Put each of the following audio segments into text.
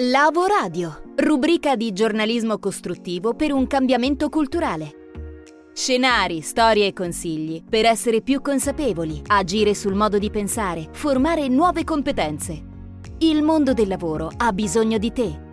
Lavo Radio, rubrica di giornalismo costruttivo per un cambiamento culturale. Scenari, storie e consigli per essere più consapevoli, agire sul modo di pensare, formare nuove competenze. Il mondo del lavoro ha bisogno di te.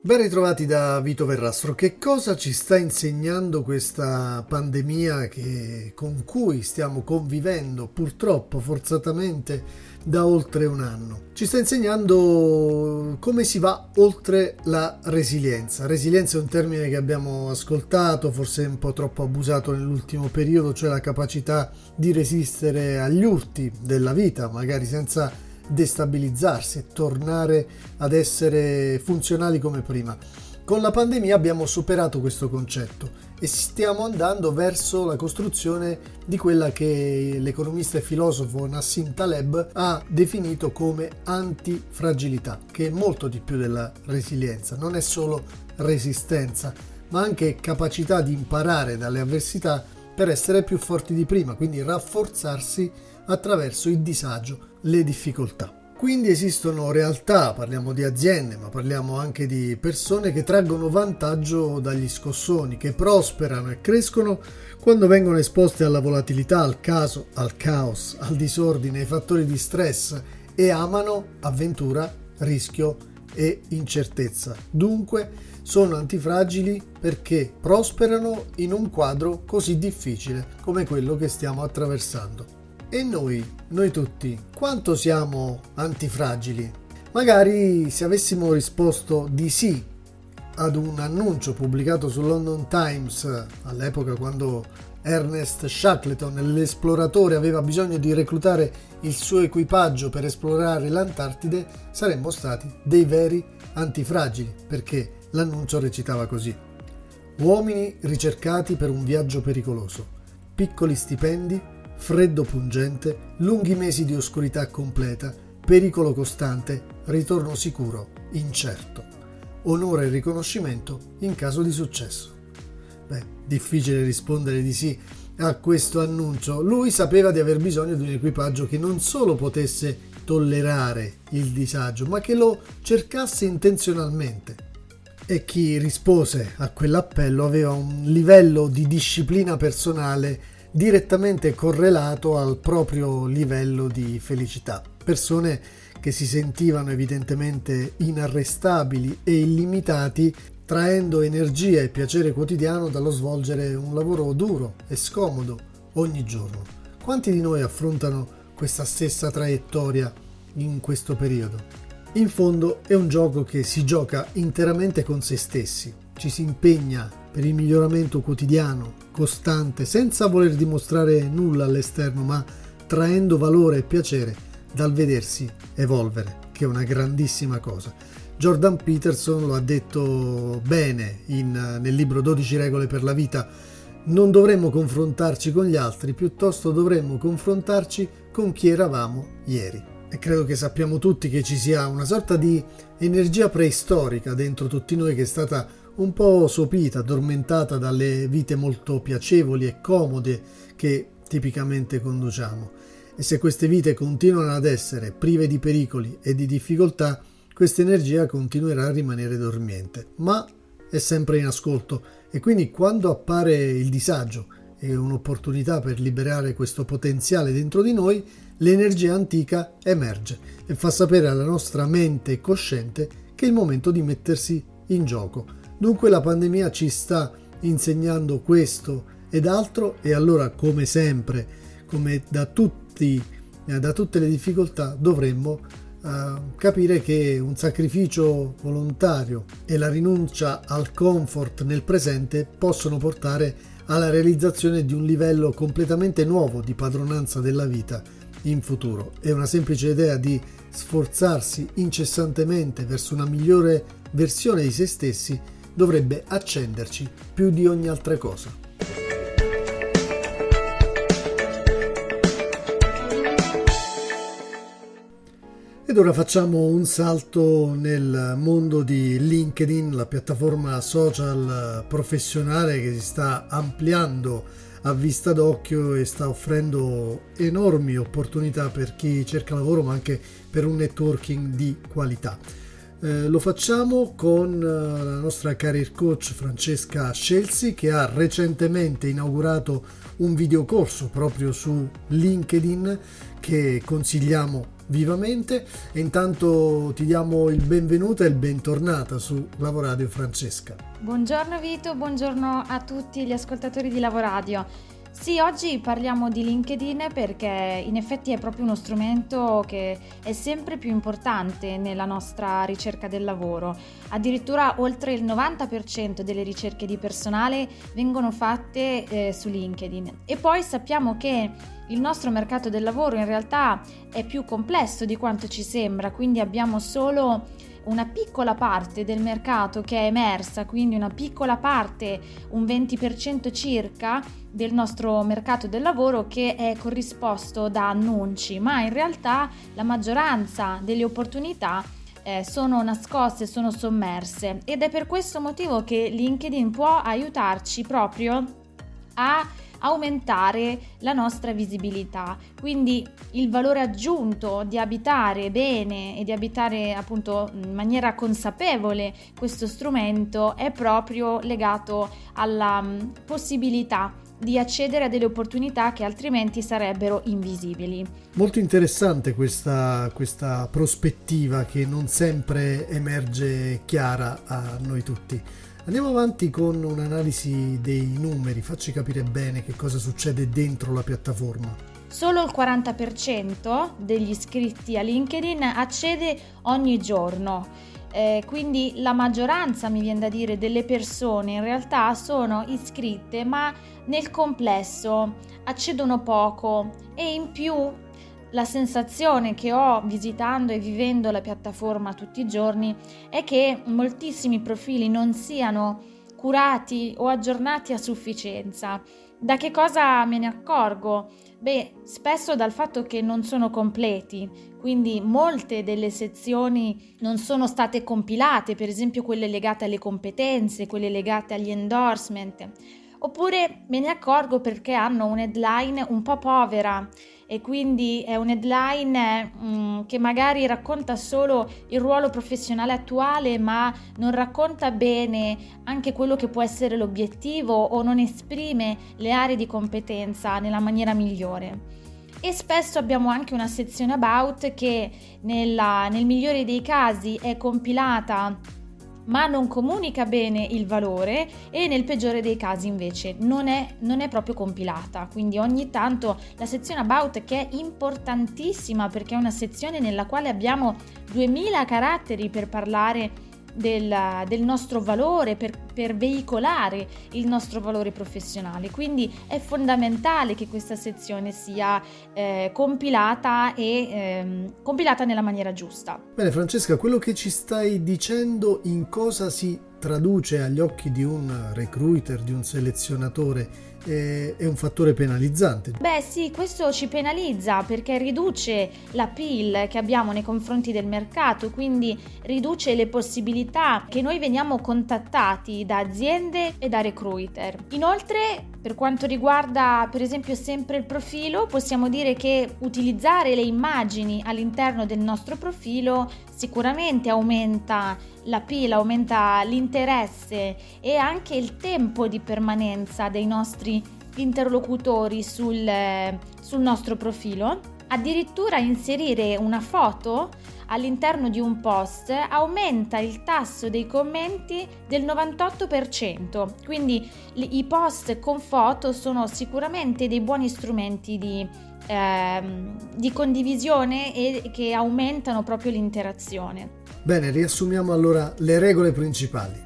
Ben ritrovati da Vito Verrastro. Che cosa ci sta insegnando questa pandemia che, con cui stiamo convivendo purtroppo forzatamente da oltre un anno. Ci sta insegnando come si va oltre la resilienza. Resilienza è un termine che abbiamo ascoltato, forse un po' troppo abusato nell'ultimo periodo, cioè la capacità di resistere agli urti della vita, magari senza destabilizzarsi e tornare ad essere funzionali come prima. Con la pandemia abbiamo superato questo concetto e stiamo andando verso la costruzione di quella che l'economista e filosofo Nassim Taleb ha definito come antifragilità, che è molto di più della resilienza, non è solo resistenza, ma anche capacità di imparare dalle avversità per essere più forti di prima, quindi rafforzarsi attraverso il disagio, le difficoltà. Quindi esistono realtà, parliamo di aziende, ma parliamo anche di persone che traggono vantaggio dagli scossoni, che prosperano e crescono quando vengono esposte alla volatilità, al caso, al caos, al disordine, ai fattori di stress e amano avventura, rischio e incertezza. Dunque sono antifragili perché prosperano in un quadro così difficile come quello che stiamo attraversando. E noi, noi tutti, quanto siamo antifragili? Magari se avessimo risposto di sì ad un annuncio pubblicato sul London Times all'epoca quando Ernest Shackleton, l'esploratore, aveva bisogno di reclutare il suo equipaggio per esplorare l'Antartide, saremmo stati dei veri antifragili, perché l'annuncio recitava così. Uomini ricercati per un viaggio pericoloso, piccoli stipendi freddo pungente, lunghi mesi di oscurità completa, pericolo costante, ritorno sicuro, incerto, onore e riconoscimento in caso di successo. Beh, difficile rispondere di sì a questo annuncio. Lui sapeva di aver bisogno di un equipaggio che non solo potesse tollerare il disagio, ma che lo cercasse intenzionalmente. E chi rispose a quell'appello aveva un livello di disciplina personale direttamente correlato al proprio livello di felicità. Persone che si sentivano evidentemente inarrestabili e illimitati, traendo energia e piacere quotidiano dallo svolgere un lavoro duro e scomodo ogni giorno. Quanti di noi affrontano questa stessa traiettoria in questo periodo? In fondo è un gioco che si gioca interamente con se stessi, ci si impegna per il miglioramento quotidiano, costante, senza voler dimostrare nulla all'esterno, ma traendo valore e piacere dal vedersi evolvere, che è una grandissima cosa. Jordan Peterson lo ha detto bene in, nel libro 12 regole per la vita. Non dovremmo confrontarci con gli altri, piuttosto dovremmo confrontarci con chi eravamo ieri. E credo che sappiamo tutti che ci sia una sorta di energia preistorica dentro tutti noi che è stata un po' sopita, addormentata dalle vite molto piacevoli e comode che tipicamente conduciamo. E se queste vite continuano ad essere prive di pericoli e di difficoltà, questa energia continuerà a rimanere dormiente, ma è sempre in ascolto. E quindi quando appare il disagio e un'opportunità per liberare questo potenziale dentro di noi, l'energia antica emerge e fa sapere alla nostra mente cosciente che è il momento di mettersi in gioco Dunque la pandemia ci sta insegnando questo ed altro e allora come sempre, come da, tutti, eh, da tutte le difficoltà, dovremmo uh, capire che un sacrificio volontario e la rinuncia al comfort nel presente possono portare alla realizzazione di un livello completamente nuovo di padronanza della vita in futuro. È una semplice idea di sforzarsi incessantemente verso una migliore versione di se stessi dovrebbe accenderci più di ogni altra cosa. Ed ora facciamo un salto nel mondo di LinkedIn, la piattaforma social professionale che si sta ampliando a vista d'occhio e sta offrendo enormi opportunità per chi cerca lavoro ma anche per un networking di qualità. Eh, lo facciamo con eh, la nostra career coach Francesca Scelsi che ha recentemente inaugurato un videocorso proprio su LinkedIn che consigliamo vivamente e intanto ti diamo il benvenuto e il bentornata su Lavoradio Francesca. Buongiorno Vito, buongiorno a tutti gli ascoltatori di Lavoradio. Sì, oggi parliamo di LinkedIn perché in effetti è proprio uno strumento che è sempre più importante nella nostra ricerca del lavoro. Addirittura oltre il 90% delle ricerche di personale vengono fatte eh, su LinkedIn. E poi sappiamo che il nostro mercato del lavoro in realtà è più complesso di quanto ci sembra, quindi abbiamo solo una piccola parte del mercato che è emersa, quindi una piccola parte, un 20% circa del nostro mercato del lavoro che è corrisposto da annunci, ma in realtà la maggioranza delle opportunità eh, sono nascoste, sono sommerse. Ed è per questo motivo che LinkedIn può aiutarci proprio a aumentare la nostra visibilità. Quindi il valore aggiunto di abitare bene e di abitare appunto in maniera consapevole questo strumento è proprio legato alla mm, possibilità di accedere a delle opportunità che altrimenti sarebbero invisibili. Molto interessante questa, questa prospettiva che non sempre emerge chiara a noi tutti. Andiamo avanti con un'analisi dei numeri, facci capire bene che cosa succede dentro la piattaforma. Solo il 40% degli iscritti a LinkedIn accede ogni giorno. Eh, quindi la maggioranza, mi viene da dire, delle persone in realtà sono iscritte, ma nel complesso accedono poco e in più la sensazione che ho visitando e vivendo la piattaforma tutti i giorni è che moltissimi profili non siano curati o aggiornati a sufficienza. Da che cosa me ne accorgo? Beh, spesso dal fatto che non sono completi, quindi molte delle sezioni non sono state compilate, per esempio quelle legate alle competenze, quelle legate agli endorsement oppure me ne accorgo perché hanno un headline un po' povera e quindi è un headline mh, mm, che magari racconta solo il ruolo professionale attuale ma non racconta bene anche quello che può essere l'obiettivo o non esprime le aree di competenza nella maniera migliore. E spesso abbiamo anche una sezione about che nella, nel migliore dei casi è compilata ma non comunica bene il valore e nel peggiore dei casi invece non è, non è proprio compilata. Quindi ogni tanto la sezione about che è importantissima perché è una sezione nella quale abbiamo 2000 caratteri per parlare del, del nostro valore, per, per, veicolare il nostro valore professionale. Quindi è fondamentale che questa sezione sia eh, compilata e ehm, compilata nella maniera giusta. Bene Francesca, quello che ci stai dicendo in cosa si traduce agli occhi di un recruiter, di un selezionatore è un fattore penalizzante. Beh sì, questo ci penalizza perché riduce la PIL che abbiamo nei confronti del mercato, quindi riduce le possibilità che noi veniamo contattati da aziende e da recruiter. Inoltre, per quanto riguarda per esempio sempre il profilo, possiamo dire che utilizzare le immagini all'interno del nostro profilo sicuramente aumenta la pila, aumenta l'interesse e anche il tempo di permanenza dei nostri interlocutori sul, sul nostro profilo. Addirittura inserire una foto all'interno di un post aumenta il tasso dei commenti del 98%. Quindi i post con foto sono sicuramente dei buoni strumenti di, ehm, di condivisione e che aumentano proprio l'interazione. Bene, riassumiamo allora le regole principali.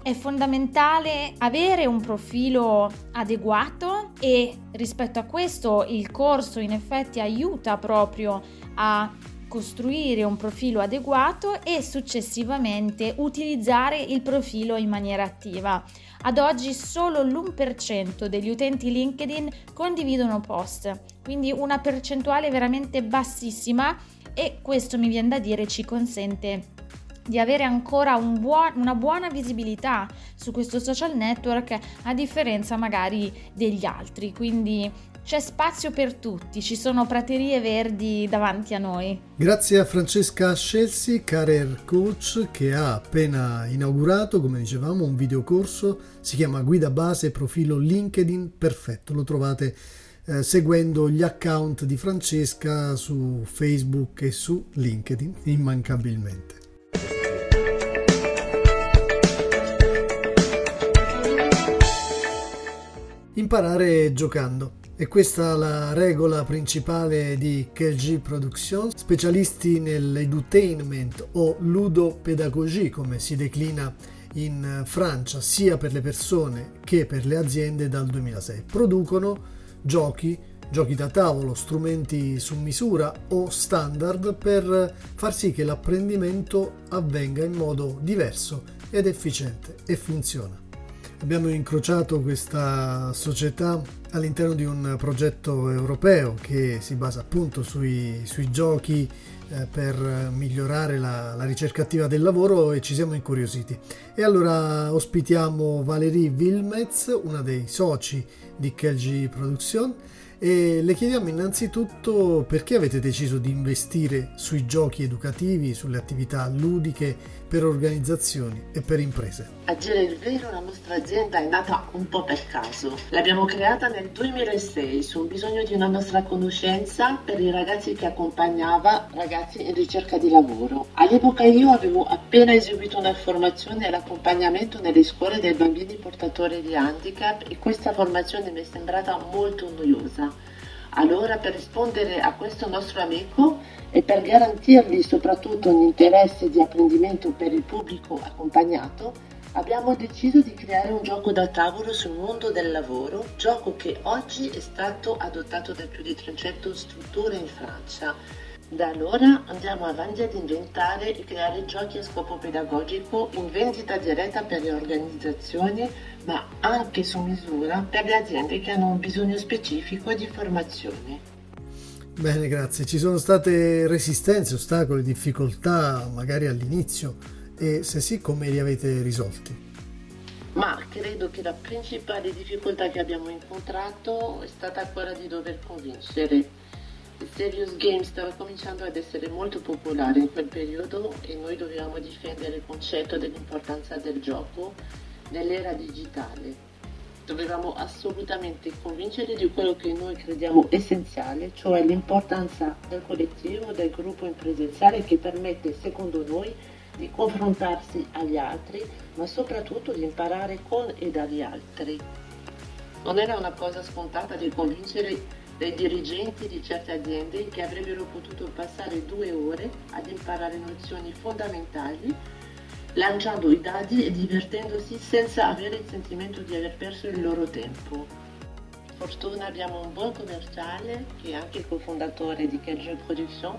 È fondamentale avere un profilo adeguato e rispetto a questo il corso in effetti aiuta proprio a costruire un profilo adeguato e successivamente utilizzare il profilo in maniera attiva. Ad oggi solo l'1% degli utenti LinkedIn condividono post, quindi una percentuale veramente bassissima e questo mi viene da dire ci consente di avere ancora un buon, una buona visibilità su questo social network a differenza magari degli altri quindi c'è spazio per tutti, ci sono praterie verdi davanti a noi. Grazie a Francesca Scelsi, career coach, che ha appena inaugurato, come dicevamo, un videocorso, si chiama Guida Base Profilo LinkedIn Perfetto, lo trovate eh, seguendo gli account di Francesca su Facebook e su LinkedIn, immancabilmente. Imparare giocando. E questa è la regola principale di KG Productions, specialisti nell'edutainment o ludopedagogie come si declina in Francia sia per le persone che per le aziende dal 2006. Producono giochi, giochi da tavolo, strumenti su misura o standard per far sì che l'apprendimento avvenga in modo diverso ed efficiente e funziona. Abbiamo incrociato questa società all'interno di un progetto europeo che si basa appunto sui, sui giochi eh, per migliorare la, la, ricerca attiva del lavoro e ci siamo incuriositi. E allora ospitiamo Valérie Wilmetz, una dei soci di KLG Production e le chiediamo innanzitutto perché avete deciso di investire sui giochi educativi, sulle attività ludiche per organizzazioni e per imprese. A dire il vero, la nostra azienda è nata un po' per caso. L'abbiamo creata nel 2006 su un bisogno di una nostra conoscenza per i ragazzi che accompagnava ragazzi in ricerca di lavoro. All'epoca io avevo appena eseguito una formazione e l'accompagnamento nelle scuole dei bambini portatori di handicap e questa formazione mi è sembrata molto noiosa. Allora per rispondere a questo nostro amico e per garantirgli soprattutto un interesse di apprendimento per il pubblico accompagnato, abbiamo deciso di creare un gioco da tavolo sul mondo del lavoro, gioco che oggi è stato adottato da più di 300 strutture in Francia da allora andiamo avanti ad inventare e creare giochi a scopo pedagogico in vendita diretta per le organizzazioni, ma anche su misura per le aziende che hanno un bisogno specifico di formazione. Bene, grazie. Ci sono state resistenze, ostacoli, difficoltà magari all'inizio e se sì, come li avete risolti? Ma credo che la principale difficoltà che abbiamo incontrato è stata quella di dover convincere Serious Games stava cominciando ad essere molto popolare in quel periodo e noi dovevamo difendere il concetto dell'importanza del gioco nell'era digitale. Dovevamo assolutamente convincere di quello che noi crediamo essenziale, cioè l'importanza del collettivo, del gruppo in presenziale che permette, secondo noi, di confrontarsi agli altri, ma soprattutto di imparare con e dagli altri. Non era una cosa scontata di convincere dai dirigenti di certe aziende che avrebbero potuto passare due ore ad imparare nozioni fondamentali, lanciando i dadi e divertendosi senza avere il sentimento di aver perso il loro tempo. Fortuna abbiamo un buon commerciale, che è anche cofondatore di Kelgeo Production,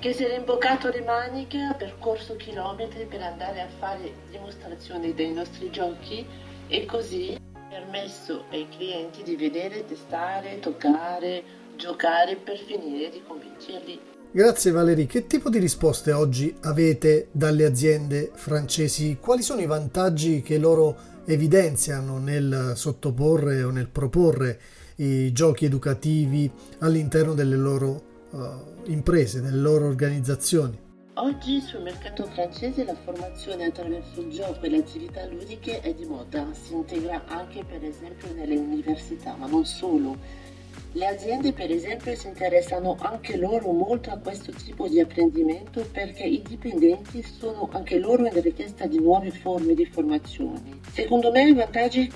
che si è rimboccato le maniche, ha percorso chilometri per andare a fare dimostrazioni dei nostri giochi e così permesso ai clienti di vedere, testare, toccare, giocare per finire di convincerli. Grazie Valerie, che tipo di risposte oggi avete dalle aziende francesi? Quali sono i vantaggi che loro evidenziano nel sottoporre o nel proporre i giochi educativi all'interno delle loro uh, imprese, delle loro organizzazioni? Oggi sul mercato francese la formazione attraverso il gioco e le attività ludiche è di moda, si integra anche per esempio nelle università, ma non solo. Le aziende per esempio si interessano anche loro molto a questo tipo di apprendimento perché i dipendenti sono anche loro in richiesta di nuove forme di formazione. Secondo me i vantaggi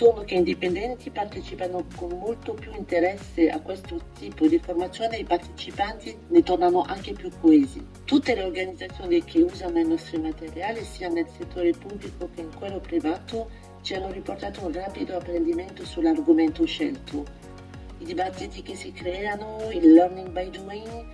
sono che i dipendenti partecipano con molto più interesse a questo tipo di formazione e i partecipanti ne tornano anche più coesi. Tutte le organizzazioni che usano i nostri materiali, sia nel settore pubblico che in quello privato, ci hanno riportato un rapido apprendimento sull'argomento scelto. I dibattiti che si creano, il learning by doing,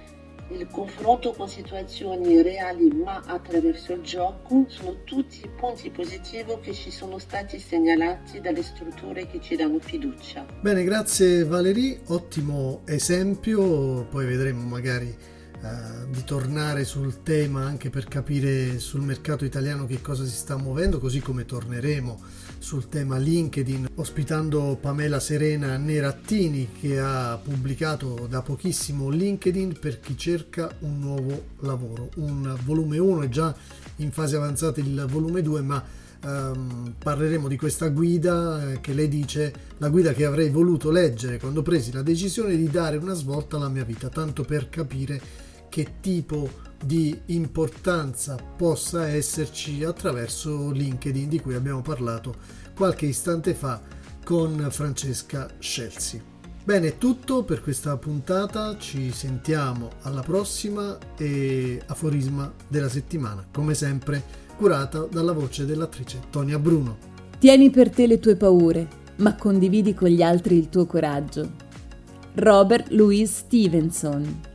il confronto con situazioni reali ma attraverso il gioco sono tutti punti positivi che ci sono stati segnalati dalle strutture che ci danno fiducia. Bene, grazie Valerie, ottimo esempio, poi vedremo magari eh, di tornare sul tema anche per capire sul mercato italiano che cosa si sta muovendo, così come torneremo sul tema LinkedIn ospitando Pamela Serena Nerattini che ha pubblicato da pochissimo LinkedIn per chi cerca un nuovo lavoro. Un volume 1 è già in fase avanzata il volume 2, ma Um, parleremo di questa guida eh, che lei dice la guida che avrei voluto leggere quando presi la decisione di dare una svolta alla mia vita, tanto per capire che tipo di importanza possa esserci attraverso LinkedIn di cui abbiamo parlato qualche istante fa con Francesca Scelsi. Bene, è tutto per questa puntata, ci sentiamo alla prossima e aforisma della settimana, come sempre curata dalla voce dell'attrice Tonia Bruno. Tieni per te le tue paure, ma condividi con gli altri il tuo coraggio. Robert Louis Stevenson